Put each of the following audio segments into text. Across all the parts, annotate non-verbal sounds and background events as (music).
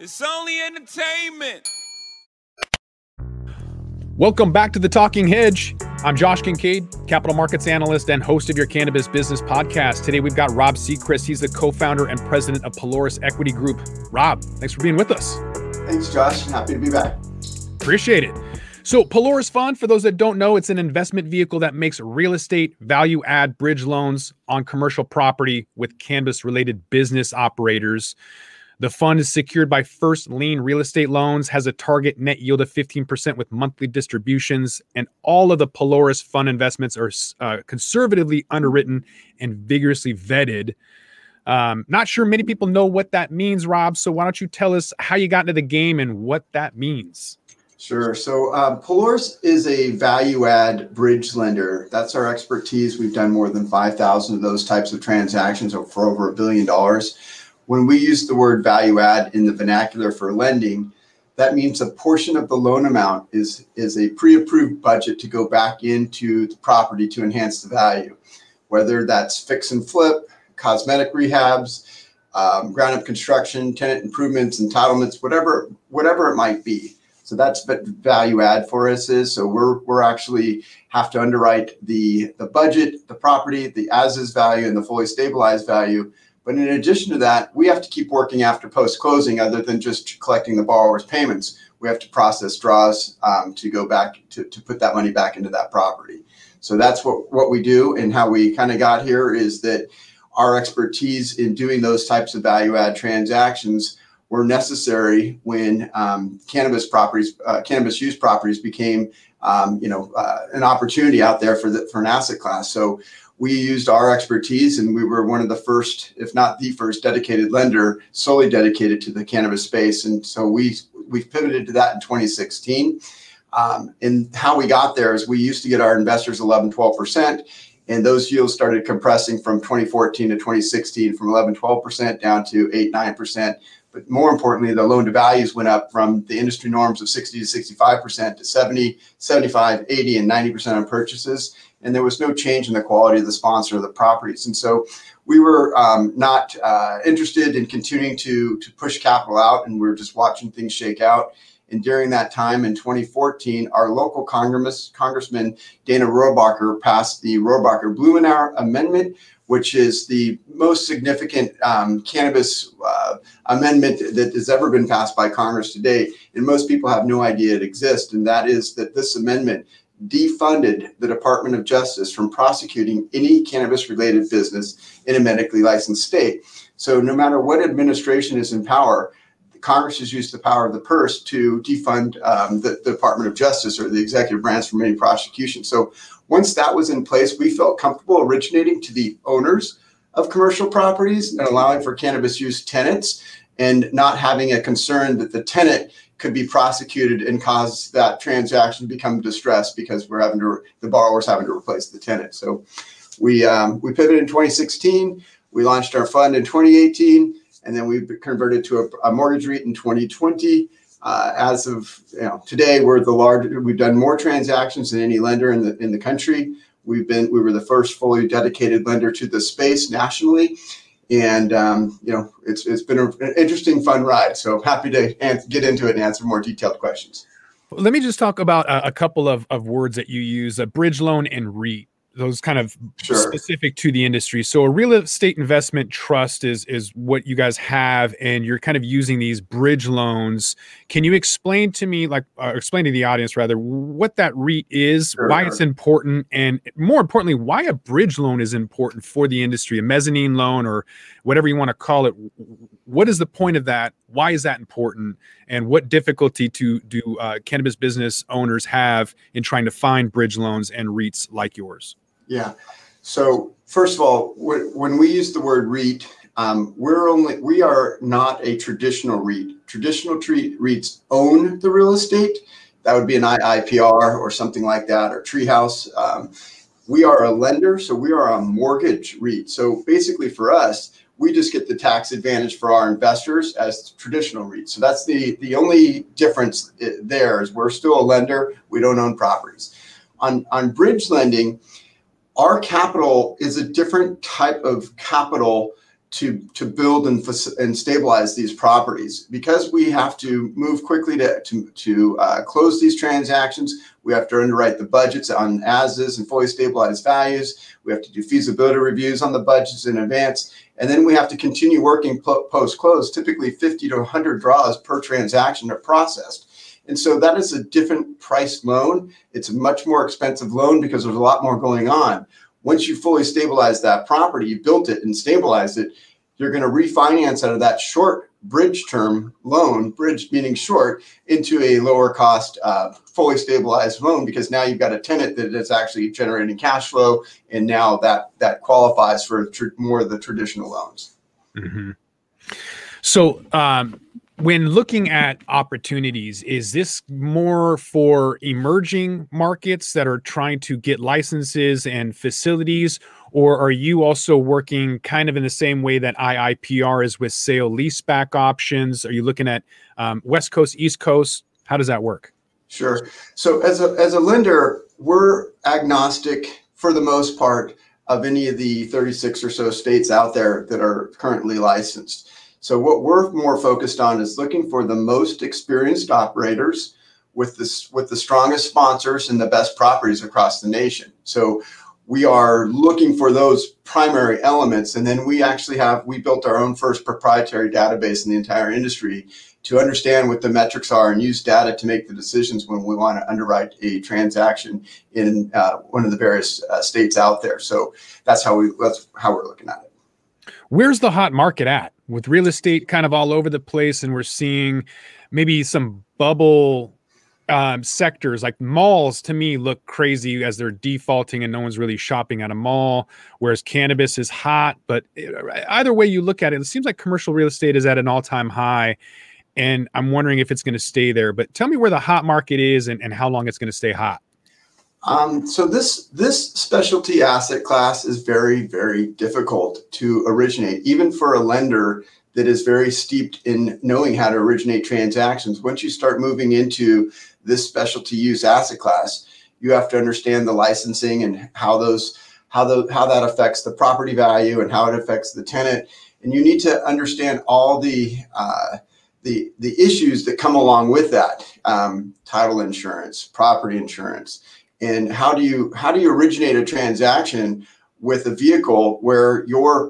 It's only entertainment. Welcome back to the Talking Hedge. I'm Josh Kincaid, capital markets analyst and host of your cannabis business podcast. Today we've got Rob Sechrist. He's the co-founder and president of Pelorus Equity Group. Rob, thanks for being with us. Thanks, Josh. Happy to be back. Appreciate it. So, Pelorus Fund, for those that don't know, it's an investment vehicle that makes real estate value add bridge loans on commercial property with cannabis related business operators. The fund is secured by first lien real estate loans, has a target net yield of 15% with monthly distributions, and all of the Pelorus fund investments are uh, conservatively underwritten and vigorously vetted. Um, not sure many people know what that means, Rob. So why don't you tell us how you got into the game and what that means? Sure. So uh, Pelorus is a value add bridge lender. That's our expertise. We've done more than 5,000 of those types of transactions for over a billion dollars. When we use the word value add in the vernacular for lending, that means a portion of the loan amount is, is a pre approved budget to go back into the property to enhance the value, whether that's fix and flip, cosmetic rehabs, um, ground up construction, tenant improvements, entitlements, whatever, whatever it might be. So that's what value add for us is. So we're we're actually have to underwrite the the budget, the property, the as is value, and the fully stabilized value but in addition to that, we have to keep working after post closing, other than just collecting the borrower's payments. We have to process draws um, to go back to, to put that money back into that property. So that's what, what we do. And how we kind of got here is that our expertise in doing those types of value add transactions were necessary when um, cannabis properties, uh, cannabis use properties became, um, you know, uh, an opportunity out there for the, for an asset class. So we used our expertise and we were one of the first, if not the first, dedicated lender solely dedicated to the cannabis space. And so we we pivoted to that in 2016. Um, and how we got there is we used to get our investors 11, 12%, and those yields started compressing from 2014 to 2016 from 11, 12% down to 8, 9%. But more importantly, the loan to values went up from the industry norms of 60 to 65% to 70, 75, 80, and 90% on purchases and there was no change in the quality of the sponsor of the properties. And so we were um, not uh, interested in continuing to, to push capital out, and we were just watching things shake out. And during that time in 2014, our local Congress, Congressman Dana Rohrabacher passed the Rohrabacher Blumenauer Amendment, which is the most significant um, cannabis uh, amendment that has ever been passed by Congress to date. And most people have no idea it exists. And that is that this amendment defunded the Department of Justice from prosecuting any cannabis related business in a medically licensed state. So, no matter what administration is in power, Congress has used the power of the purse to defund um, the, the, Department of Justice or the executive branch from any prosecution. So, once that was in place, we felt comfortable originating to the owners of commercial properties and allowing for cannabis use tenants and not having a concern that the tenant could be prosecuted and cause that transaction to become distressed because we're having to the borrower's having to replace the tenant. So we um, we pivoted in 2016. We launched our fund in 2018, and then we converted to a, a mortgage REIT in 2020. Uh, as of you know, today, we're the largest. We've done more transactions than any lender in the in the country. We've been we were the first fully dedicated lender to the space nationally, and um, you know it's it's been a, an interesting, fun ride. So happy to get into it and answer more detailed questions. Let me just talk about a, a couple of, of words that you use: a bridge loan and REIT those kind of sure. specific to the industry. So a real estate investment trust is is what you guys have, and you're kind of using these bridge loans. Can you explain to me, like, uh, explain to the audience rather, what that REIT is, sure. why it's important, and more importantly, why a bridge loan is important for the industry, a mezzanine loan or whatever you want to call it. What is the point of that? Why is that important? And what difficulty to do uh, cannabis business owners have in trying to find bridge loans and REITs like yours? Yeah. So first of all, when we use the word REIT, um, we're only we are not a traditional REIT. Traditional REITs own the real estate. That would be an IIPR or something like that, or Treehouse. Um, we are a lender, so we are a mortgage REIT. So basically, for us, we just get the tax advantage for our investors as traditional REITs. So that's the the only difference eh, there is we're still a lender. We don't own properties. On on bridge lending our capital is a different type of capital to to build and and stabilize these properties. Because we have to move quickly to to, to uh, close these transactions we have to underwrite the budgets on as is and fully stabilized values. We have to do feasibility reviews on the budgets in advance. And then we have to continue working post close typically 50 to 100 draws per transaction are processed. And so that is a different price loan. It's a much more expensive loan because there's a lot more going on once you fully stabilize that property, you built it and stabilized it, you're going to refinance out of that short bridge term loan, bridge meaning short, into a lower cost, uh, fully stabilized loan because now you've got a tenant that is actually generating cash flow, and now that that qualifies for tr- more of the traditional loans. Mm-hmm. So, um, when looking at opportunities, is this more for emerging markets that are trying to get licenses and facilities, or are you also working kind of in the same way that IIPR is with sale leaseback options? Are you looking at um, West Coast, East Coast? How does that work? Sure. So as a as a lender, we're agnostic for the most part of any of the 36 or so states out there that are currently licensed. So what we're more focused on is looking for the most experienced operators with the strongest sponsors and the best properties across the nation. So we are looking for those primary elements and then we actually have we built our own first proprietary database in the entire industry to understand what the metrics are and use data to make the decisions when we want to underwrite a transaction in uh, one of the various uh, states out there. So that's how we that's how we're looking at it. Where's the hot market at with real estate kind of all over the place and we're seeing maybe some bubble um, sectors. Like malls to me look crazy as they're defaulting and no one's really shopping at a mall whereas cannabis is hot. But uh, either way you look at it it seems like commercial real estate is at an all-time high and i'm wondering if it's going to stay there. But tell me where the hot market is and, and how long it's going to stay hot um, so this this specialty asset class is very very difficult to originate, even for a lender that is very steeped in knowing how to originate transactions. Once you start moving into this specialty use asset class, you have to understand the licensing and how those how the how that affects the property value and how it affects the tenant, and you need to understand all the uh, the the issues that come along with that um, title insurance, property insurance and how do you how do you originate a transaction with a vehicle where your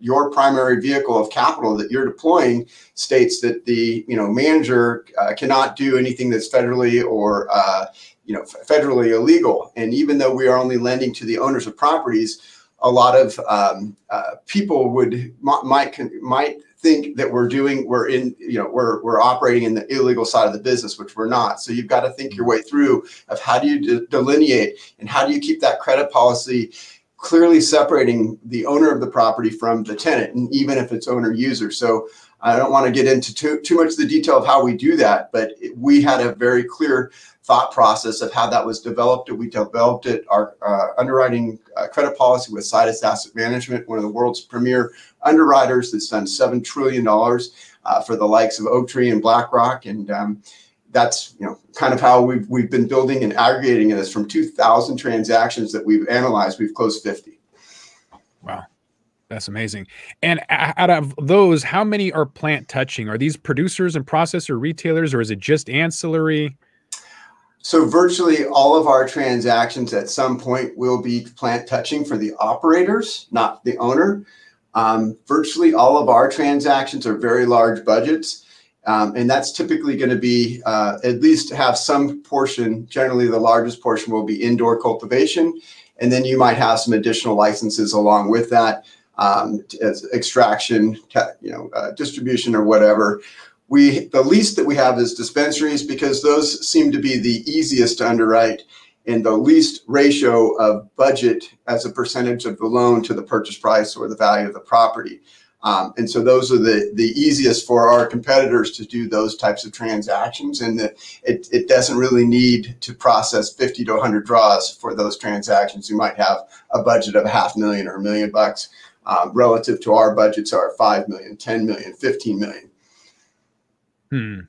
your primary vehicle of capital that you're deploying states that the you know manager uh, cannot do anything that's federally or uh, you know federally illegal? And even though we are only lending to the owners of properties a lot of um, uh, people would might might think that we're doing we're in you know we're we're operating in the illegal side of the business which we're not. So you've got to think your way through of how do you de- delineate and how do you keep that credit policy clearly separating the owner of the property from the tenant and even if it's owner user so i don't want to get into too, too much of the detail of how we do that but we had a very clear thought process of how that was developed. We developed it, our uh, underwriting uh, credit policy with Situs Asset Management, one of the world's premier underwriters that's done $7 trillion uh, for the likes of Oaktree and BlackRock. And um, that's you know kind of how we've, we've been building and aggregating this from 2,000 transactions that we've analyzed, we've closed 50. Wow. That's amazing. And out of those, how many are plant touching? Are these producers and processor retailers, or is it just ancillary? So virtually all of our transactions at some point will be plant touching for the operators, not the owner. Um, virtually all of our transactions are very large budgets. Um, and that's typically going to be uh, at least have some portion, generally the largest portion will be indoor cultivation. And then you might have some additional licenses along with that um, as extraction, you know, uh, distribution or whatever we the least that we have is dispensaries because those seem to be the easiest to underwrite and the least ratio of budget as a percentage of the loan to the purchase price or the value of the property. Um, and so those are the, the easiest for our competitors to do those types of transactions. And the, it, it doesn't really need to process 50 to 100 draws for those transactions. You might have a budget of a half million or a million bucks um, relative to our budgets are 5 million, 10 million, 15 million. Hmm.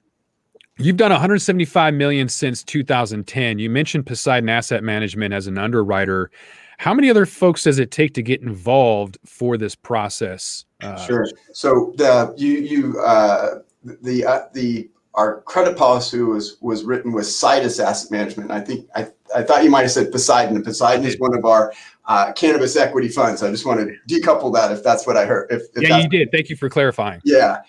You've done 175 million since 2010. You mentioned Poseidon Asset Management as an underwriter. How many other folks does it take to get involved for this process? Uh, sure. So the you you uh, the uh, the our credit policy was was written with Situs Asset Management. I think I, I thought you might have said Poseidon. And Poseidon is one of our uh, cannabis equity funds. I just want to decouple that if that's what I heard. If, if yeah, you did. Thank you for clarifying. Yeah.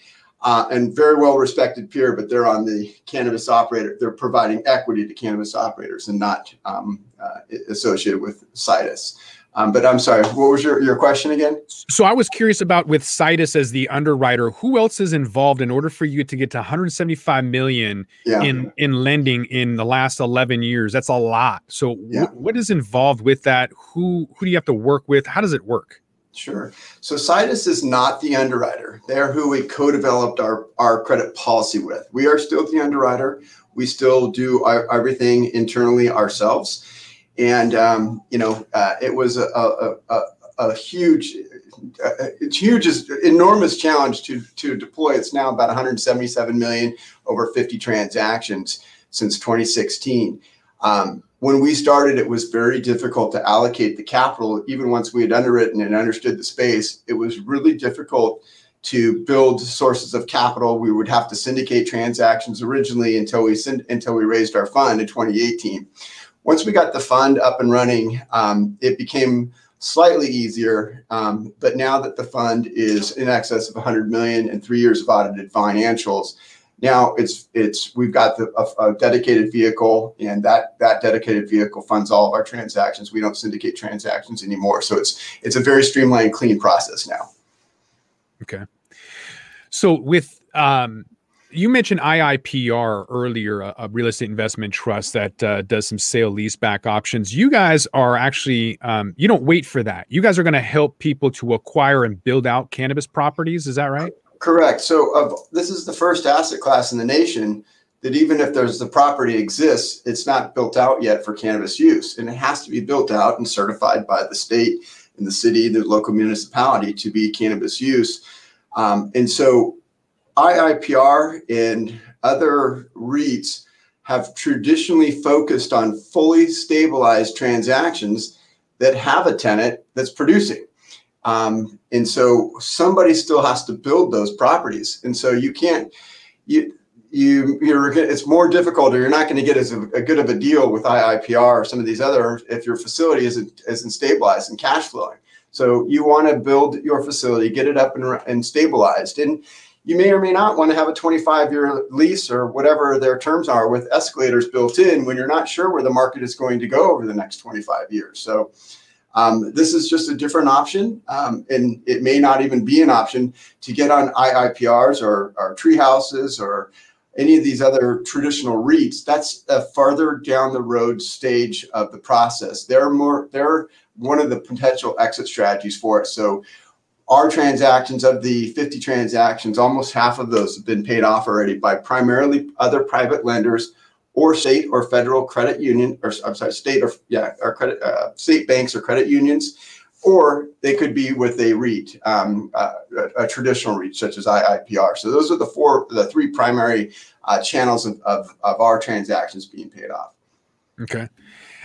Uh, and very well respected peer, but they're on the cannabis operator. They're providing equity to cannabis operators and not um, uh, associated with Situs. Um, but I'm sorry, what was your, your question again? So I was curious about with Situs as the underwriter, who else is involved in order for you to get to 175 million yeah. in in lending in the last 11 years? That's a lot. So yeah. what is involved with that? Who who do you have to work with? How does it work? Sure. So Situs is not the underwriter. They're who we co-developed our, our credit policy with. We are still the underwriter. We still do our, everything internally ourselves and um, you know uh, it was a, a, a, a huge it's huge is enormous challenge to to deploy. It's now about 177 million over 50 transactions since 2016 um, when we started it was very difficult to allocate the capital. Even once we had underwritten and understood the space it was really difficult to build sources of capital. We would have to syndicate transactions originally until we until we raised our fund in 2018 once we got the fund up and running, um, it became slightly easier. Um, but now that the fund is in excess of 100 million and three years of audited financials, now it's it's we've got the, a, a, dedicated vehicle, and that that dedicated vehicle funds all of our transactions. We don't syndicate transactions anymore, so it's it's a very streamlined, clean process now. Okay. So with um, you mentioned IIPR earlier, a, a, real estate investment trust that uh, does some sale leaseback options. You guys are actually, um, you don't wait for that. You guys are going to help people to acquire and build out cannabis properties. Is that right? Correct. So, this is the first asset class in the nation that even if there's the property exists, it's not built out yet for cannabis use, and it has to be built out and certified by the state and the city, the local municipality to be cannabis use. Um, and so IIPR and other REITs have traditionally focused on fully stabilized transactions that have a tenant that's producing. Um, and so somebody still has to build those properties. And so you can't, it's more difficult or you're not going to get as good of a deal with IIPR or some of these other, if your facility isn't, stabilized and cash flowing. So you want to build your facility, get it up and, and stabilized. And you may or may not want to have a 25 year lease or whatever their terms are with escalators built in when you're not sure where the market is going to go over the next 25 years. So, um, this is just a different option, um, and it may not even be an option to get on IIPRs or, or tree houses or any of these other traditional REITs. That's a farther down the road stage of the process. They're more they're one of the potential exit strategies for it. So our transactions of the 50 transactions, almost half of those have been paid off already by primarily other private lenders or state or federal credit union, or I'm sorry, state or yeah, or credit uh, state banks or credit unions, or they could be with a REIT, um, uh, a, a, traditional REIT such as IIPR. So those are the four, the three primary uh, channels of, of, of our transactions being paid off. Okay.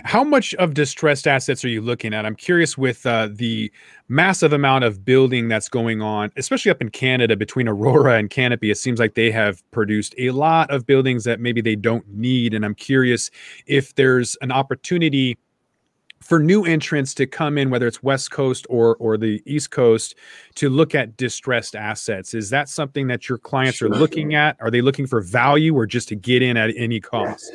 How much of distressed assets are you looking at? I'm curious with uh, the massive amount of building that's going on, especially up in Canada between Aurora and Canopy. It seems like they have produced a lot of buildings that maybe they don't need. And I'm curious if there's an opportunity for new entrants to come in, whether it's West Coast or or the East Coast, to look at distressed assets. Is that something that your clients sure. are looking at? Are they looking for value or just to get in at any cost?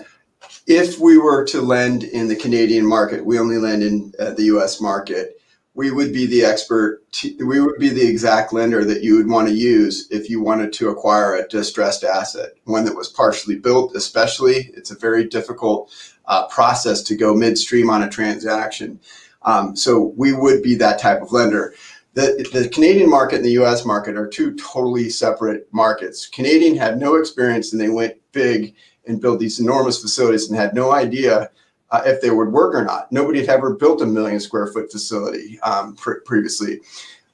If we were to lend in the Canadian market, we only lend in uh, the US market, we would be the expert, we would be the exact lender that you would want to use if you wanted to acquire a distressed asset, one that was partially built, especially. It's a very difficult uh, process to go midstream on a transaction. Um, so we would be that type of lender. The, the Canadian market and the US market are two totally separate markets. Canadian had no experience and they went big and built these enormous facilities and had no idea uh, if they would work or not. Nobody had ever built a million square foot facility um, pr- previously.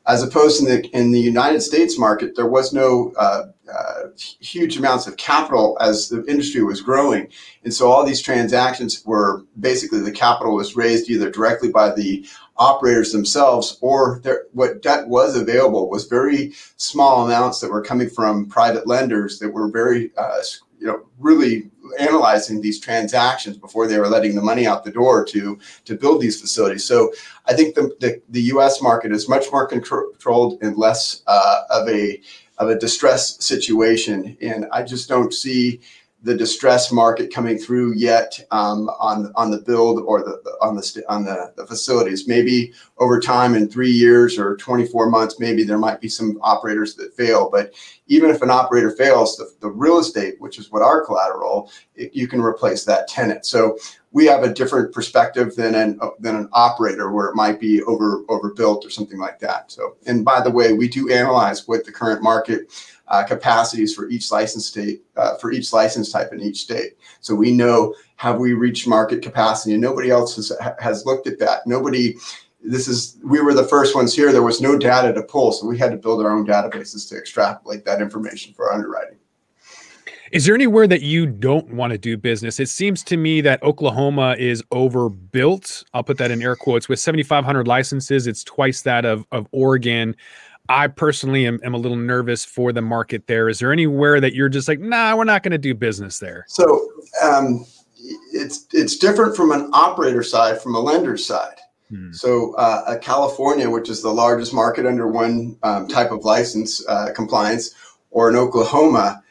as opposed in the in the United States market, there was no uh, uh, huge amounts of capital as the industry was growing, and so all these transactions were basically the capital was raised either directly by the operators themselves or what debt was available was very small amounts that were coming from private lenders that were very uh, you know really analyzing these transactions before they were letting the money out the door to to build these facilities. So I think the the, the U.S. market is much more controlled and less uh, of a of a distress situation, and I just don't see the distress market coming through yet um, on on the build or the on the on the, the facilities. Maybe over time, in three years or 24 months, maybe there might be some operators that fail. But even if an operator fails, the, the real estate, which is what our collateral, it, you can replace that tenant. So we have a different perspective than an than an operator where it might be over overbuilt or something like that. So, and by the way, we do analyze what the current market uh, capacities for each license state, uh, for each license type in each state. So we know have we reached market capacity, and nobody else has, has looked at that. Nobody. This is we were the first ones here. There was no data to pull, so we had to build our own databases to extrapolate that information for underwriting. Is there anywhere that you don't want to do business? It seems to me that Oklahoma is overbuilt. I'll put that in air quotes with 7,500 licenses. It's twice that of, of Oregon. I personally am, am, a little nervous for the market there. Is there anywhere that you're just like, nah, we're not going to do business there? So um, it's it's different from an operator side, from a lender side. Hmm. So uh, California, which is the largest market under one um, type of license uh, compliance, or in Oklahoma,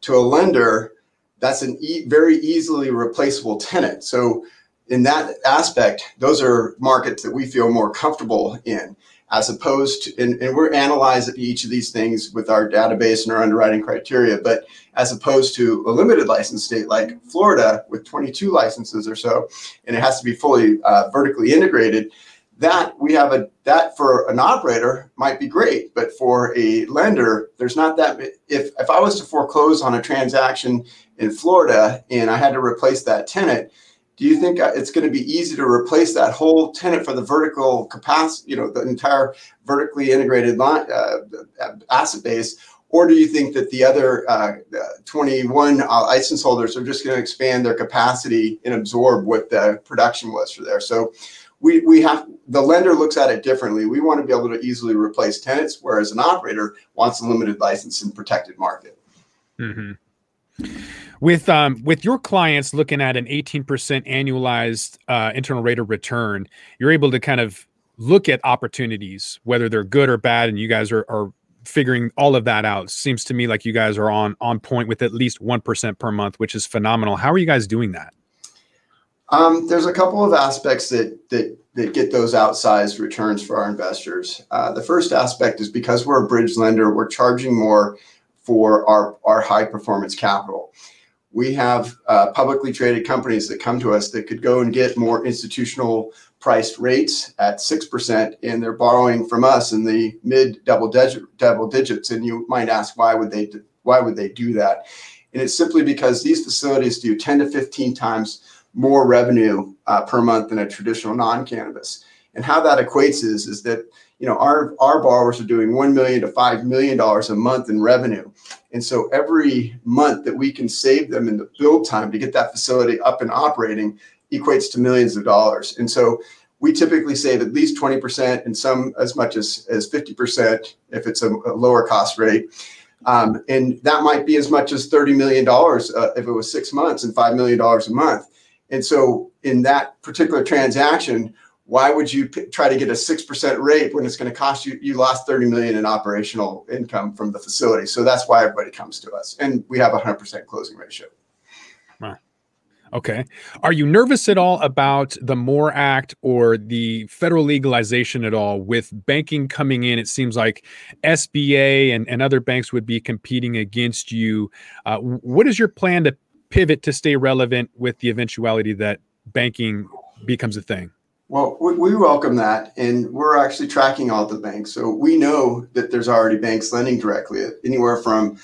to a lender, that's an e- very easily replaceable tenant. So in that aspect, those are markets that we feel more comfortable in as opposed to, and, and, we're analyzing each of these things with our database and our underwriting criteria, but as opposed to a limited license state like Florida with 22 licenses or so, and it has to be fully uh, vertically integrated, that we have a, that for an operator might be great, but for a lender, there's not that, if, if I was to foreclose on a transaction in Florida and I had to replace that tenant, do you think uh, it's going to be easy to replace that whole tenant for the vertical capacity, you know, the entire vertically integrated line, uh, asset base? Or do you think that the other uh, 21 uh, license holders are just going to expand their capacity and absorb what the production was for there? So we, we have the lender looks at it differently. We want to be able to easily replace tenants, whereas an operator wants a limited license and protected market. Mm-hmm with um with your clients looking at an 18% annualized uh, internal rate of return you're able to kind of look at opportunities whether they're good or bad and you guys are, are figuring all of that out. Seems to me like you guys are on on point with at least 1% per month which is phenomenal. How are you guys doing that? Um, there's a couple of aspects that that that get those outsized returns for our investors. Uh, the first aspect is because we're a bridge lender we're charging more for our, our high performance capital we have uh, publicly traded companies that come to us that could go and get more institutional priced rates at 6% and they're borrowing from us in the mid double digit double digits and you might ask why would they why would they do that? And it's simply because these facilities do 10 to 15 times more revenue uh, per month than a traditional non-cannabis. And how that equates is is that you know our our borrowers are doing 1 million to 5 million dollars a month in revenue. And so every month that we can save them in the build time to get that facility up and operating equates to millions of dollars. And so we typically save at least 20% and some as much as, as 50% if it's a, a lower cost rate. Um, and that might be as much as $30 million uh, if it was six months and $5 million a month. And so in that particular transaction why would you p- try to get a 6% rate when it's going to cost you you lost 30 million in operational income from the facility? So that's why everybody comes to us and we have a 100% closing ratio. Okay. Are you nervous at all about the more act or the federal legalization at all? With banking coming in it seems like sba and, and other banks would be competing against you. Uh, what is your plan to pivot to stay relevant with the eventuality that banking becomes a thing well, we, we welcome that, and we're actually tracking all the banks. So we know that there's already banks lending directly, anywhere from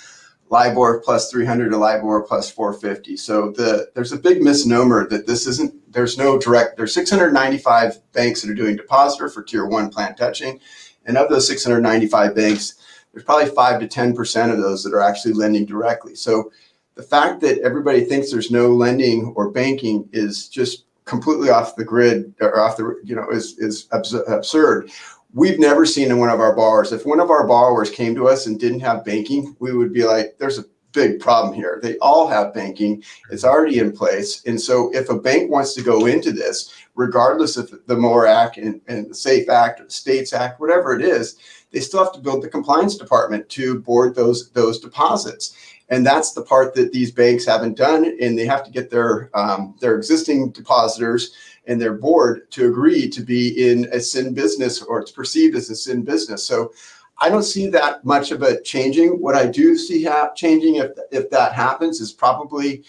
LIBOR plus 300 to LIBOR plus 450. So the there's a big misnomer that this isn't. There's no direct. There's 695 banks that are doing depositor for tier one plant touching, And of those 695 banks, there's probably five to 10% of those that are actually lending directly. So the fact that everybody thinks there's no lending or banking is just completely off the grid or off the, you know, is, is absurd. We've never seen in one of our borrowers, if one of our borrowers came to us and didn't have banking, we would be like, there's a big problem here. They all have banking, it's already in place. And so if a bank wants to go into this, regardless of the MORE Act and, and the SAFE Act or the States Act, whatever it is, they still have to build the compliance department to board those those deposits and that's the part that these banks haven't done and they have to get their um, their existing depositors and their board to agree to be in a sin business or it's perceived as a sin business so i don't see that much of a changing what i do see ha- changing if if that happens is probably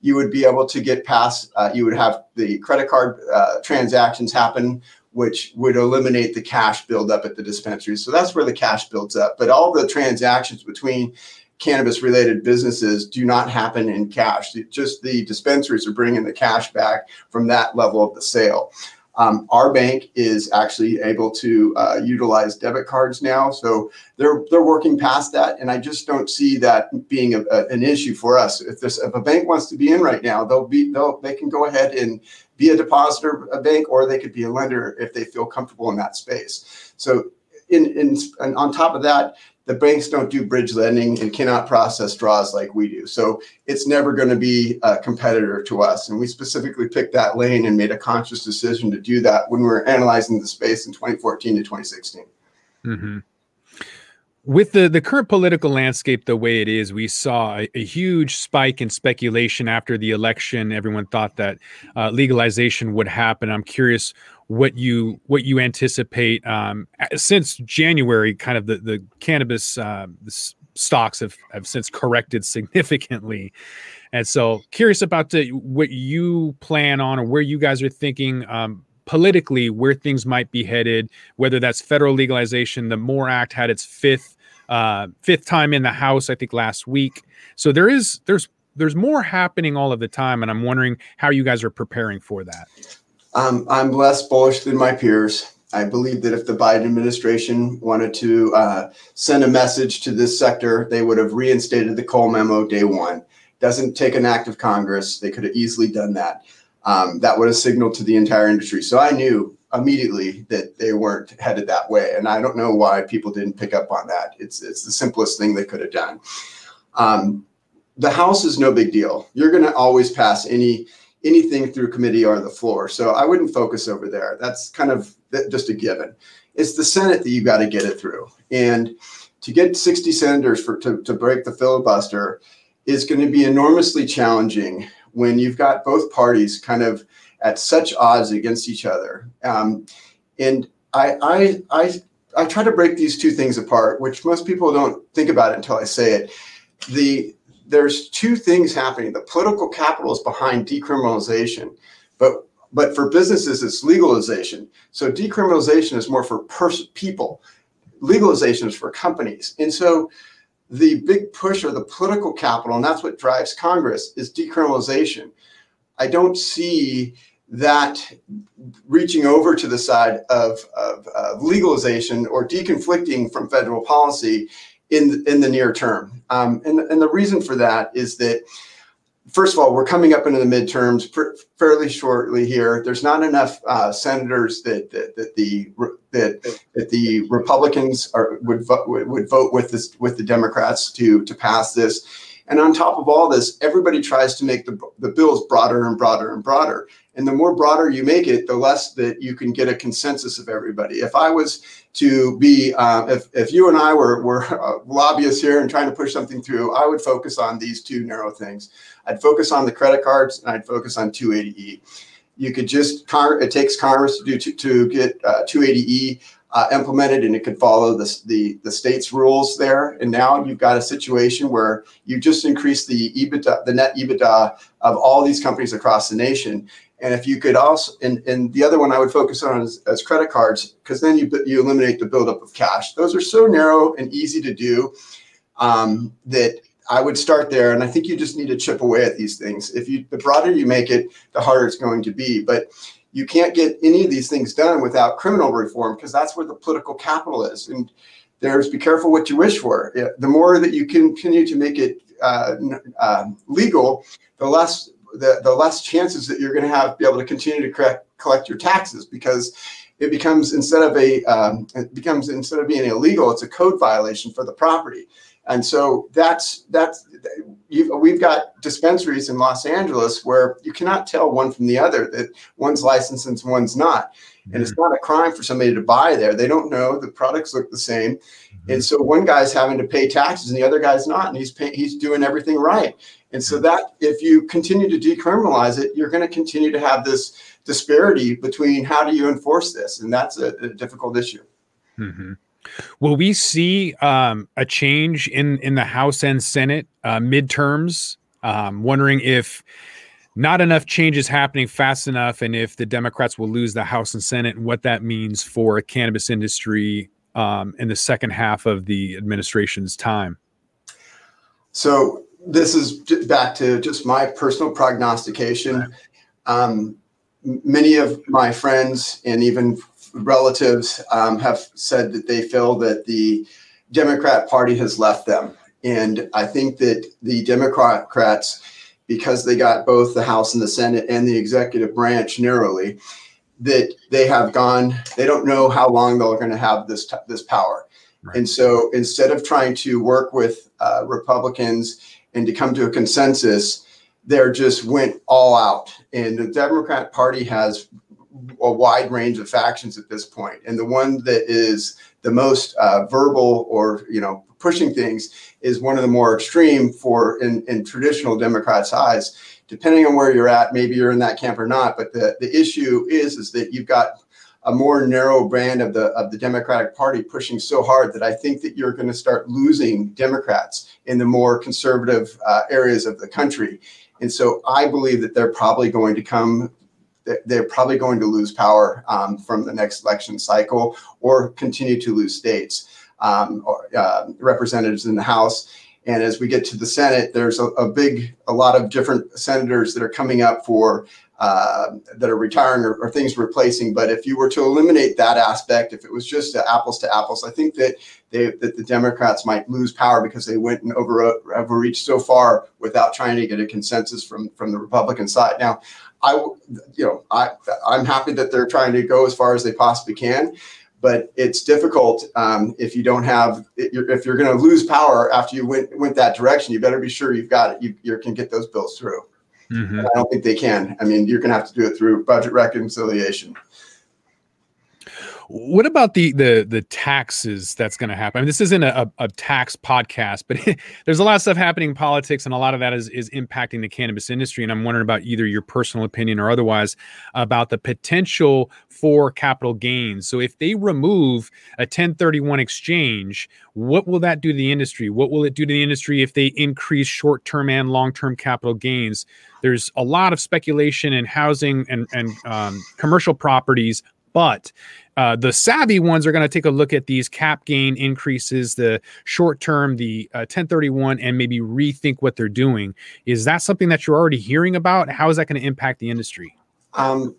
you would be able to get past uh, you would have the credit card uh, transactions happen which would eliminate the cash buildup at the dispensary. So that's where the cash builds up. But all the transactions between cannabis related businesses do not happen in cash. Just the dispensaries are bringing the cash back from that level of the sale. Um, our bank is actually able to uh, utilize debit cards now, so they're they're working past that, and I just don't see that being a, a, an issue for us. If this if a bank wants to be in right now, they'll be they'll they can go ahead and be a depositor, a bank, or they could be a lender if they feel comfortable in that space. So, in, in and on top of that, the banks don't do bridge lending and cannot process draws like we do. So it's never going to be a competitor to us. And we specifically picked that lane and made a conscious decision to do that when we were analyzing the space in 2014 to 2016. Mm-hmm with the, the current political landscape the way it is, we saw a, a huge spike in speculation after the election. Everyone thought that uh, legalization would happen. I'm curious what you what you anticipate um, since January. Kind of the the cannabis uh, stocks have have since corrected significantly, and so curious about the, what you plan on or where you guys are thinking. Um, politically where things might be headed whether that's federal legalization the more act had its fifth uh, fifth time in the house, I think last week. So there is there's there's more happening all of the time, and I'm wondering how you guys are preparing for that. Um, I'm less bullish than my peers. I believe that if the Biden administration wanted to uh, send a message to this sector, they would have reinstated the Cole memo day one. Doesn't take an act of Congress. They could have easily done that. Um, that would have signaled to the entire industry. So I knew immediately that they weren't headed that way. And I don't know why people didn't pick up on that. It's it's the simplest thing they could have done. Um, the House is no big deal. You're going to always pass any anything through committee or the floor. So I wouldn't focus over there. That's kind of just a given. It's the Senate that you got to get it through. And to get 60 senators for to, to break the filibuster is going to be enormously challenging when you've got both parties kind of at such odds against each other. Um, and I, I, I, I try to break these two things apart, which most people don't think about until I say it. The there's two things happening. The political capital is behind decriminalization, but but for businesses it's legalization. So decriminalization is more for pers- people, legalization is for companies, and so the big push of the political capital, and that's what drives Congress, is decriminalization. I don't see that reaching over to the side of, of, of, legalization or deconflicting from federal policy in, in the near term. Um, and, and the reason for that is that, first of all, we're coming up into the midterms pr- fairly shortly here. There's not enough uh, senators that, that, that, the that, that the Republicans are, would, vote, would vote with this with the Democrats to to pass this. And on top of all this, everybody tries to make the, the bills broader and broader and broader. And the more broader you make it, the less that you can get a consensus of everybody. If I was to be, um, if, if you and I were, were uh, lobbyists here and trying to push something through, I would focus on these two narrow things. I'd focus on the credit cards and I'd focus on 280E. You could just, it takes Congress to do to, to get uh, 280E uh, implemented and it could follow the, the, the state's rules there. And now you've got a situation where you just increased the EBITDA, the net EBITDA of all these companies across the nation. And if you could also, and, and the other one I would focus on is, credit cards, because then you, you eliminate the buildup of cash. Those are so narrow and easy to do um, that I would start there. And I think you just need to chip away at these things. If you, the broader you make it, the harder it's going to be. But you can't get any of these things done without criminal reform because that's where the political capital is. And there's be careful what you wish for. The more that you continue to make it uh, uh, legal, the less the, the less chances that you're going to have be able to continue to correct, collect your taxes because it becomes instead of a um, it becomes instead of being illegal, it's a code violation for the property. And so that's that's we've got dispensaries in Los Angeles where you cannot tell one from the other that one's licensed and one's not. Mm-hmm. And it's mm-hmm. not a crime for somebody to buy there. They don't know the products look the same. Mm-hmm. And so one guy's having to pay taxes and the other guy's not, and he's pay, he's doing everything right. And so mm-hmm. that if you continue to decriminalize it, you're going to continue to have this disparity between how do you enforce this, and that's a, a difficult issue. Mm-hmm. Will we see um, a change in in the House and Senate uh, midterms? Um, wondering if not enough change is happening fast enough, and if the Democrats will lose the House and Senate, and what that means for a cannabis industry um, in the second half of the administration's time. So this is back to just my personal prognostication. Um, many of my friends and even relatives um, have said that they feel that the Democrat Party has left them. And I think that the Democrats, because they got both the House and the Senate and the executive branch narrowly, that they have gone, they don't know how long they're going to have this, this power. Right. And so instead of trying to work with uh, Republicans and to come to a consensus, they're just went all out. And the Democrat Party has a wide range of factions at this point, and the one that is the most uh, verbal or you know pushing things is one of the more extreme for in, in traditional Democrats' eyes. Depending on where you're at, maybe you're in that camp or not. But the, the issue is is that you've got a more narrow brand of the of the Democratic Party pushing so hard that I think that you're going to start losing Democrats in the more conservative uh, areas of the country. And so I believe that they're probably going to come they're probably going to lose power um, from the next election cycle or continue to lose states um, or uh, representatives in the House. And as we get to the Senate, there's a, a big, a lot of different senators that are coming up for uh, that are retiring or, or, things replacing. But if you were to eliminate that aspect, if it was just apples to apples, I think that they, that the Democrats might lose power because they went and over overreached so far without trying to get a consensus from from the Republican side. Now, I, you know, I, I'm happy that they're trying to go as far as they possibly can, but it's difficult um, if you don't have, if you're going to lose power after you went went that direction. You better be sure you've got it. You, you can get those bills through. Mm-hmm. I don't think they can. I mean, you're going to have to do it through budget reconciliation. What about the the the taxes that's going to happen? I mean, this isn't a, a tax podcast, but (laughs) there's a lot of stuff happening in politics, and a lot of that is is impacting the cannabis industry. And I'm wondering about either your personal opinion or otherwise about the potential for capital gains. So if they remove a 1031 exchange, what will that do to the industry? What will it do to the industry if they increase short term and long term capital gains? There's a lot of speculation in housing and and um, commercial properties but uh, the savvy ones are going to take a look at these cap gain increases, the short term, the uh, 1031, and maybe rethink what they're doing. Is that something that you're already hearing about? How is that going to impact the industry? Um,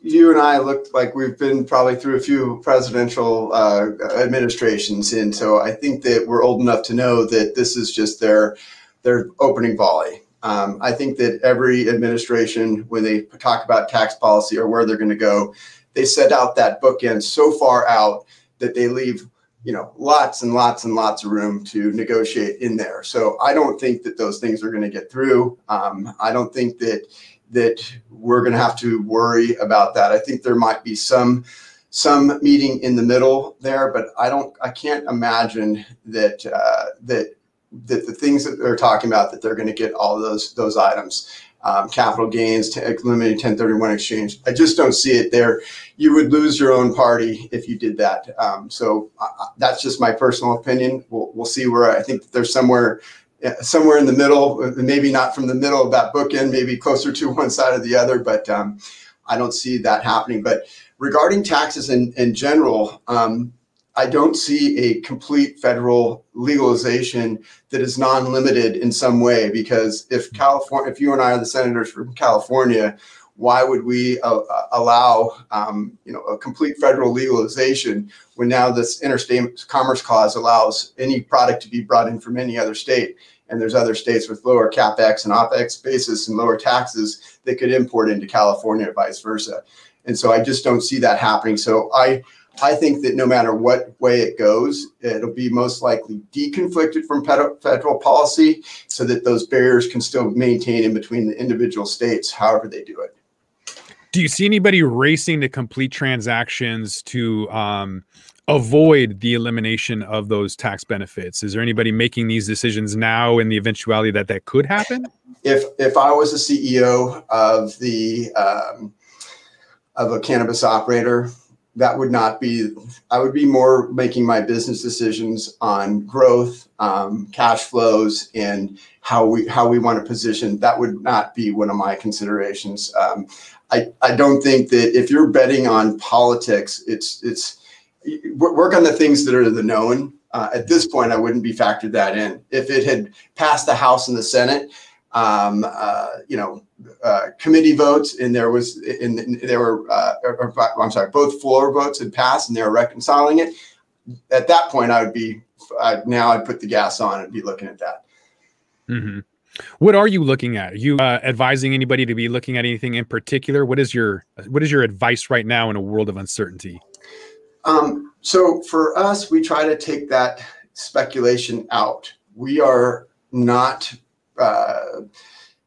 you and I looked like we've been probably through a few presidential uh, administrations, and so I think that we're old enough to know that this is just their their opening volley. Um, I think that every administration, when they talk about tax policy or where they're going to go, they set out that bookend so far out that they leave you know lots and lots and lots of room to negotiate in there. So i don't think that those things are going to get through. Um, i don't think that that we're going to have to worry about that. I think there might be some some meeting in the middle there but i don't i can't imagine that uh, that that the things that they're talking about that they're going to get all those those items um, capital gains, to eliminating 1031 exchange. I just don't see it there. You would lose your own party if you did that. Um, so uh that's just my personal opinion. We'll, we'll see where I think there's somewhere uh, somewhere in the middle, uh, maybe not from the middle of that bookend, maybe closer to (laughs) one side or the other, but um, I don't see that happening. But regarding taxes in, in general, um, I don't see a complete federal legalization that is non-limited in some way because if California, if you and I are the senators from California, why would we uh, uh, allow um, you know a complete federal legalization when now this interstate commerce clause allows any product to be brought in from any other state? And there's other states with lower capex and opex basis and lower taxes that could import into california vice versa. And so i just don't see that happening. So i I think that no matter what way it goes, it'll be most likely deconflicted from federal policy so that those barriers can still maintain in between the individual states, however they do it. Do you see anybody racing to complete transactions to um, avoid the elimination of those tax benefits? Is there anybody making these decisions now in the eventuality that that could happen? If if I was a CEO of the um, of a cannabis operator, that would not be. I would be more making my business decisions on growth, um, cash flows, and how we how we want to position. That would not be one of my considerations. Um, I, I don't think that if you're betting on politics, it's it's work on the things that are the known. Uh, at this point, I wouldn't be factored that in. If it had passed the House and the Senate, um, uh, you know, uh, committee votes, and there was, and, there were, uh, or, or, I'm sorry, both floor votes had passed, and they were reconciling it. At that point, I would be now. I'd put the gas on and be looking at that. Mm-hmm. What are you looking at? Are you uh, advising anybody to be looking at anything in particular? What is your what is your advice right now in a world of uncertainty? Um, so for us, we try to take that speculation out. We are not uh,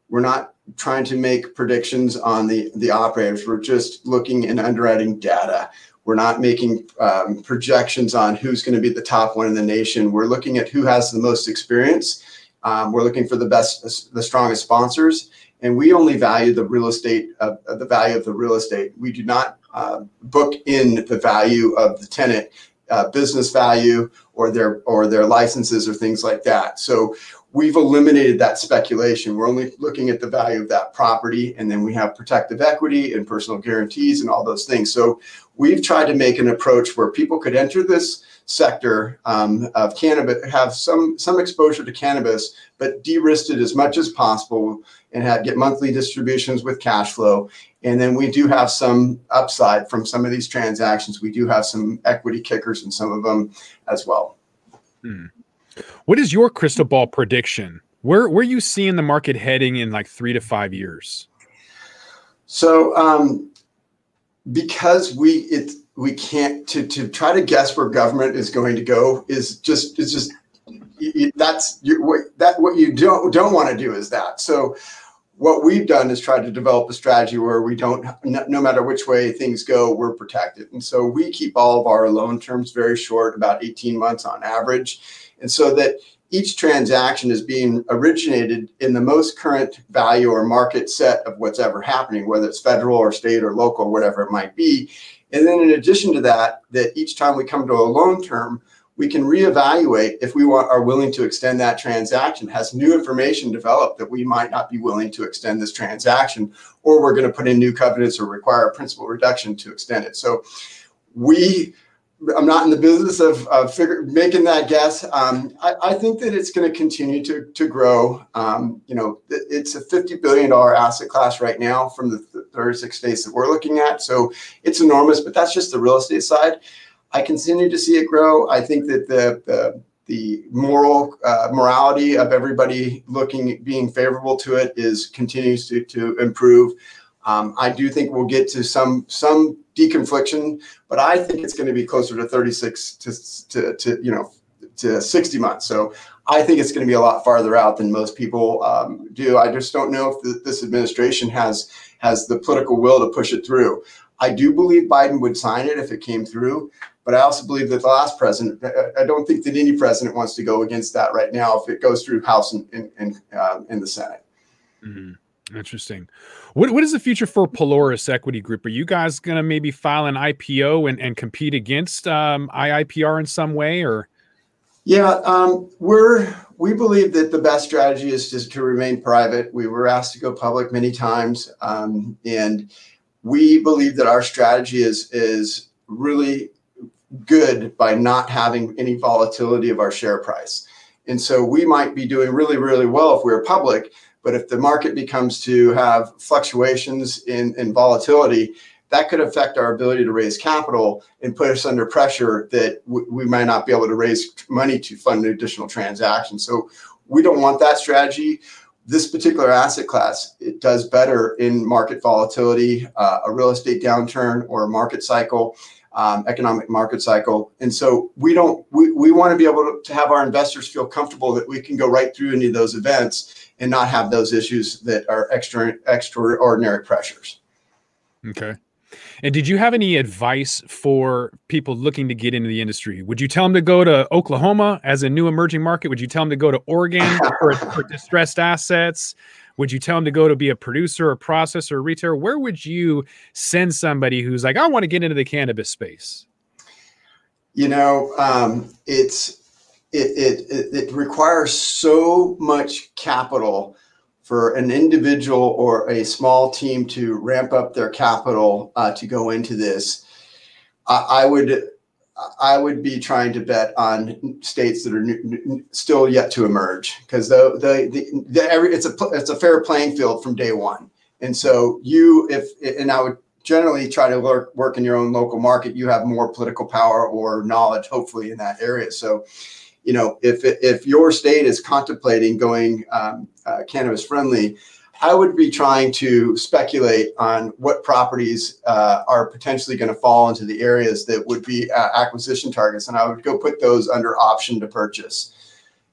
we're not trying to make predictions on the the operators. We're just looking and underwriting data. We're not making um, projections on who's going to be the top one in the nation. We're looking at who has the most experience um, we're looking for the best, the strongest sponsors, and we only value the real estate, uh, the value of the real estate. We do not uh, book in the value of the tenant, uh, business value, or their or their licenses or things like that. So we've eliminated that speculation. We're only looking at the value of that property, and then we have protective equity and personal guarantees and all those things. So we've tried to make an approach where people could enter this sector um, of cannabis have some some exposure to cannabis, but de-risked it as much as possible and have get monthly distributions with cash flow. And then we do have some upside from some of these transactions. We do have some equity kickers in some of them as well. Hmm. What is your crystal ball prediction? Where where you seeing the market heading in like three to five years? So um, because we it we can't to to try to guess where government is going to go is just it's just that's you, that what you don't don't want to do is that so what we've done is try to develop a strategy where we don't no matter which way things go we're protected and so we keep all of our loan terms very short about 18 months on average and so that each transaction is being originated in the most current value or market set of what's ever happening whether it's federal or state or local whatever it might be and then in addition to that, that each time we come to a loan term, we can reevaluate if we want, are willing to extend that transaction. Has new information developed that we might not be willing to extend this transaction, or we're going to put in new covenants or require a principal reduction to extend it. So we I'm not in the business of, of figure, making that guess. Um, I, I, think that it's going to continue to to grow. Um, you know, it's a fifty billion dollar asset class right now from the 36 states that we're looking at. So it's enormous, but that's just the real estate side. I continue to see it grow. I think that the the, the moral uh, morality of everybody looking being favorable to it is continues to to improve. Um, I do think we'll get to some some deconfliction, but I think it's going to be closer to 36 to, to, to you know to 60 months. So I think it's going to be a lot farther out than most people um, do. I just don't know if the, this administration has has the political will to push it through. I do believe Biden would sign it if it came through, but I also believe that the last president. I don't think that any president wants to go against that right now if it goes through House and and, and uh, in the Senate. Mm-hmm. Interesting. What what is the future for Pelorus Equity Group? Are you guys going to maybe file an IPO and, and compete against um, IIPR in some way, or? Yeah, um, we're we believe that the best strategy is just to remain private. We were asked to go public many times, um, and we believe that our strategy is is really good by not having any volatility of our share price. And so we might be doing really, really well if we were public, But if the market becomes to have fluctuations in, in volatility, that could affect our ability to raise capital and put us under pressure that w- we might not be able to raise money to fund additional transactions. So we don't want that strategy. This particular asset class it does better in market volatility, uh, a real estate downturn, or a market cycle. Um, economic market cycle. And so we don't, we, we want to be able to, to have our investors feel comfortable that we can go right through any of those events and not have those issues that are extra, extraordinary pressures. Okay. And did you have any advice for people looking to get into the industry? Would you tell them to go to Oklahoma as a new emerging market? Would you tell them to go to Oregon (laughs) for, for distressed assets? Would you tell them to go to be a producer, a processor, a retailer? Where would you send somebody who's like, I want to get into the cannabis space? You know, um, it's it, it it requires so much capital for an individual or a small team to ramp up their capital uh, to go into this, I, I, would I would be trying to bet on states that are new, still yet to emerge because the, the, the, every, it's a it's a fair playing field from day one. And so you if and I would generally try to work work in your own local market. You have more political power or knowledge, hopefully, in that area. So you know, if if your state is contemplating going um, uh, cannabis friendly, I would be trying to speculate on what properties uh, are potentially going to fall into the areas that would be uh, acquisition targets, and I would go put those under option to purchase.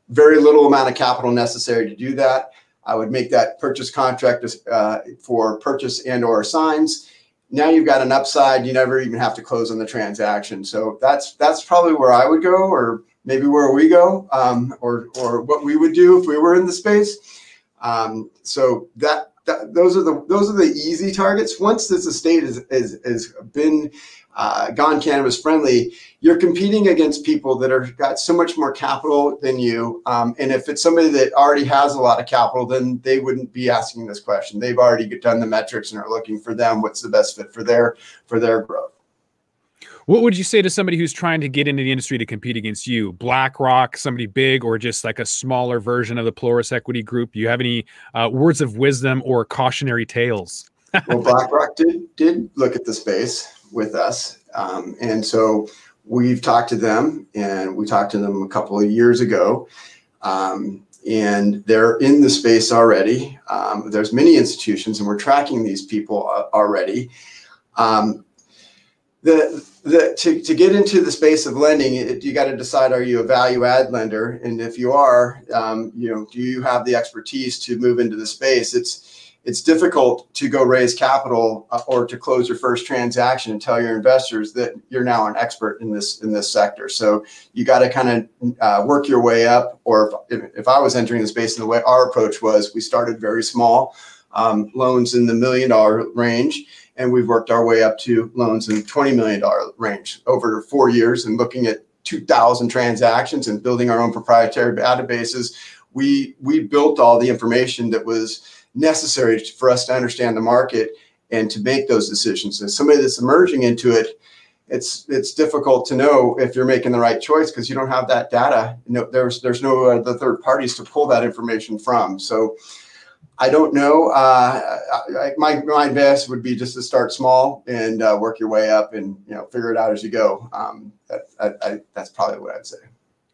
Very little amount of capital necessary to do that. I would make that purchase contract uh, for purchase and or signs. Now you've got an upside. You never even have to close on the transaction. So that's that's probably where I would go, or maybe where we go um, or or what we would do if we were in the space. Um, so that, that, those are the those are the easy targets. Once this estate is is has been uh, gone cannabis friendly, you're competing against people that are got so much more capital than you. Um, and if it's somebody that already has a lot of capital, then they wouldn't be asking this question. They've already done the metrics and are looking for them. What's the best fit for their for their growth. What would you say to somebody who's trying to get into the industry to compete against you? BlackRock, somebody big, or just like a smaller version of the Pelorus Equity Group? Do you have any uh, words of wisdom or cautionary tales? (laughs) well, BlackRock did did look at the space with us, um, and so we've talked to them, and we talked to them a couple of years ago. Um, and they're in the space already. Um, there's many institutions, and we're tracking these people uh, already. Um, the the to, to get into the space of lending it, you got to decide are you a value add lender? And if you are um, you know do you have the expertise to move into the space? It's it's difficult to go raise capital uh, or to close your first transaction and tell your investors that you're now an expert in this in this sector. So you got to kind of uh, work your way up or if, if i was entering the space in the way our approach was we started very small um, loans in the million dollar range and we've worked our way up to loans in $20 million range over four years and looking at 2,000 transactions and building our own proprietary databases. We, we built all the information that was necessary for us to understand the market and to make those decisions. As somebody that's emerging into it, it's it's difficult to know if you're making the right choice because you don't have that data. Know, there's there's no other third parties to pull that information from. So I don't know. Uh, I, my my advice would be just to start small and uh, work your way up, and you know figure it out as you go. Um, that, I, I, that's probably what I'd say.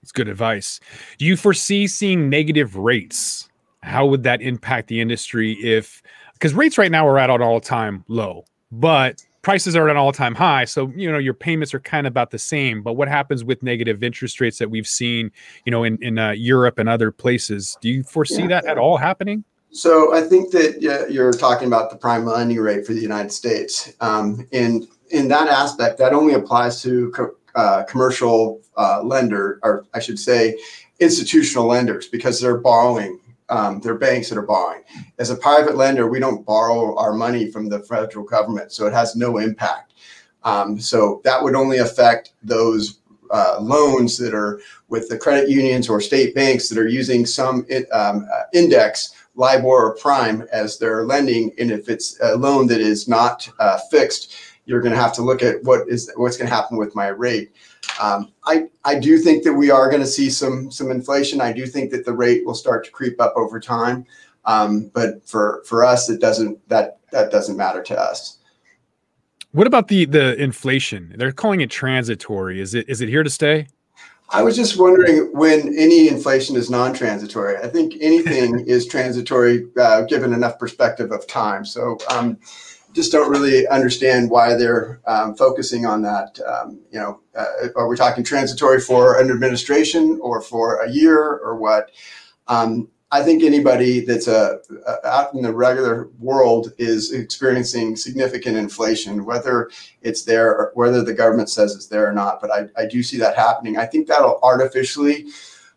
It's good advice. Do you foresee seeing negative rates? How would that impact the industry if because rates right now are at an all time low, but prices are at an all time high. So, you know, your payments are kind of about the same. But what happens with negative interest rates that we've seen, you know, in, in uh, Europe and other places? Do you foresee yeah. that at all happening? So I think that you're talking about the prime lending rate for the United States, um, and in that aspect, that only applies to co- uh, commercial uh, lender, or I should say, institutional lenders, because they're borrowing. Um, they're banks that are borrowing. As a private lender, we don't borrow our money from the federal government, so it has no impact. Um, so that would only affect those uh, loans that are with the credit unions or state banks that are using some um, index LIBOR or prime as their lending. And if it's a loan that is not uh, fixed, you're going to have to look at what is what's going to happen with my rate. Um, I I do think that we are going to see some some inflation. I do think that the rate will start to creep up over time. Um, but for for us, it doesn't that that doesn't matter to us. What about the the inflation? They're calling it transitory. Is it is it here to stay? I was just wondering when any inflation is non-transitory. I think anything (laughs) is transitory uh, given enough perspective of time. So um, just don't really understand why they're um, focusing on that. Um, you know, uh, are we talking transitory for an administration or for a year or what? Um, I think anybody that's a, a, out in the regular world is experiencing significant inflation, whether it's there or whether the government says it's there or not. But I, I do see that happening. I think that'll artificially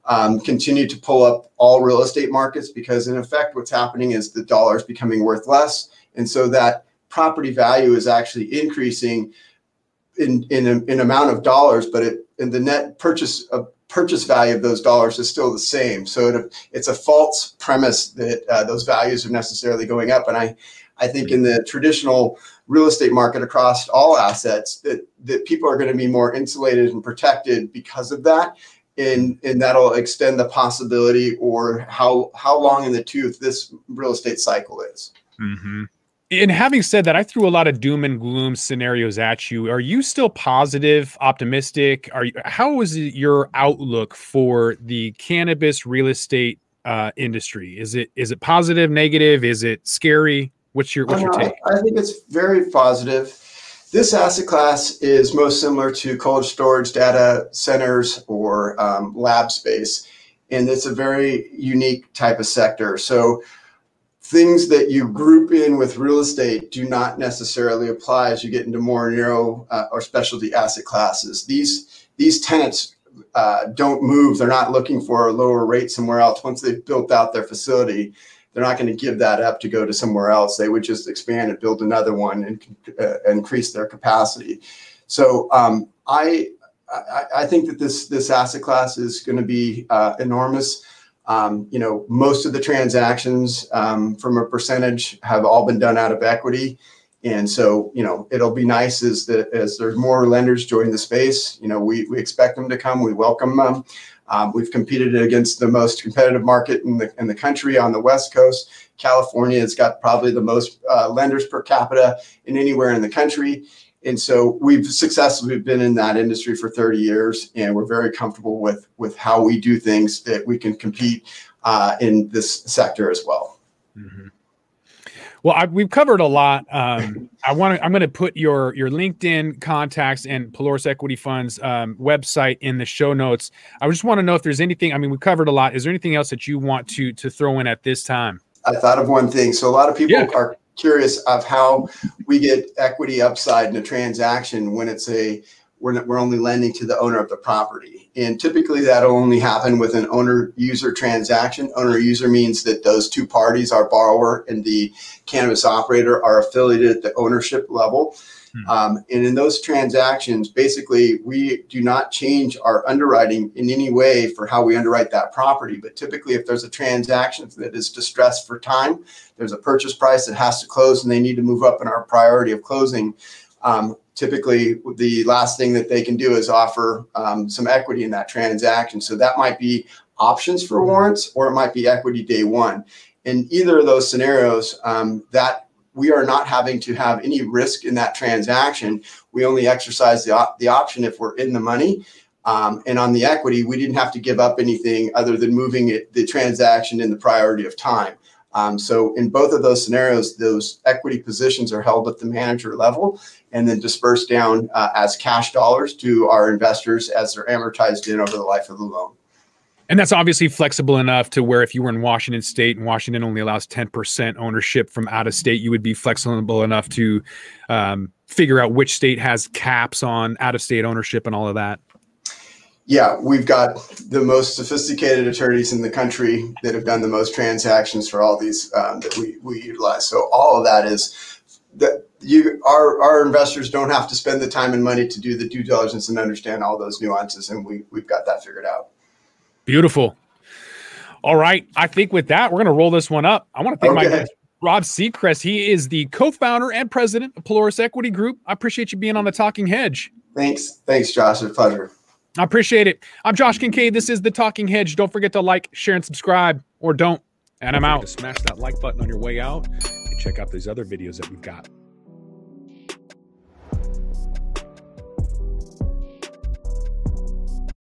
um, continue to pull up all real estate markets because, in effect, what's happening is the dollar is becoming worth less, and so that property value is actually increasing in in, in amount of dollars, but it in the net purchase of purchase value of those dollars is still the same. So it, it's a false premise that uh, those values are necessarily going up. And I, I think in the traditional real estate market across all assets that, that people are going to be more insulated and protected because of that. And, and that'll extend the possibility or how, how long in the tooth this real estate cycle is. Mm-hmm and having said that, I threw a lot of doom and gloom scenarios at you. Are you still positive, optimistic? Are you, how is your outlook for the cannabis real estate uh, industry? Is it is it positive, negative? Is it scary? What's your what's your uh, take? I, I think it's very positive. This asset class is most similar to cold storage data centers or um, lab space, and it's a very unique type of sector. So things that you group in with real estate do not necessarily apply as you get into more narrow uh, or specialty asset classes. These these tenants uh, don't move. They're not looking for a lower rate somewhere else. Once they've built out their facility, they're not going to give that up to go to somewhere else. They would just expand and build another one and uh, increase their capacity. So um, I, I, I think that this this asset class is going to be uh, enormous. Um, you know, most of the transactions um, from a percentage have all been done out of equity. And so, you know, it'll be nice as the, as there's more lenders join the space. You know, we, we expect them to come. We welcome them. Um, we've competed against the most competitive market in the in the country on the West Coast. California has got probably the most uh, lenders per capita in anywhere in the country. And so we've successfully been in that industry for 30 years, and we're very comfortable with with how we do things that we can compete uh, in this sector as well. Mm-hmm. Well, I, we've covered a lot. Um, I want to. I'm going to put your your LinkedIn contacts and Pelorus Equity Fund's um, website in the show notes. I just want to know if there's anything. I mean, we covered a lot. Is there anything else that you want to to throw in at this time? I thought of one thing. So a lot of people yeah. are curious of how we get equity upside in a transaction when it's a we're, we're only lending to the owner of the property. And typically that'll only happen with an owner user transaction. Owner user means that those two parties, our borrower and the cannabis operator, are affiliated at the ownership level. Hmm. Um, and in those transactions, basically, we do not change our underwriting in any way for how we underwrite that property. But typically, if there's a transaction that is distressed for time, there's a purchase price that has to close and they need to move up in our priority of closing. Um, typically, the last thing that they can do is offer um, some equity in that transaction. So that might be options for warrants or it might be equity day one. In either of those scenarios, um, that we are not having to have any risk in that transaction. We only exercise the, op- the option if we're in the money. Um, and on the equity, we didn't have to give up anything other than moving it, the transaction in the priority of time. Um, so in both of those scenarios, those equity positions are held at the manager level and then dispersed down uh, as cash dollars to our investors as they're amortized in over the life of the loan. And that's obviously flexible enough to where if you were in Washington state and Washington only allows 10% ownership from out of state, you would be flexible enough to um, figure out which state has caps on out of state ownership and all of that. Yeah, we've got the most sophisticated attorneys in the country that have done the most transactions for all these um, that we, we utilize. So all of that is that you our our investors don't have to spend the time and money to do the due diligence and understand all those nuances, and we we've got that figured out. Beautiful. All right. I think with that, we're going to roll this one up. I want to thank okay. my guest, Rob Sechrist. He is the co founder and president of Pelorus Equity Group. I appreciate you being on the Talking Hedge. Thanks. Thanks, Josh. It's a pleasure. I appreciate it. I'm Josh Kincaid. This is the Talking Hedge. Don't forget to like, share, and subscribe, or don't. And I'm out. Smash that like button on your way out and check out these other videos that we've got.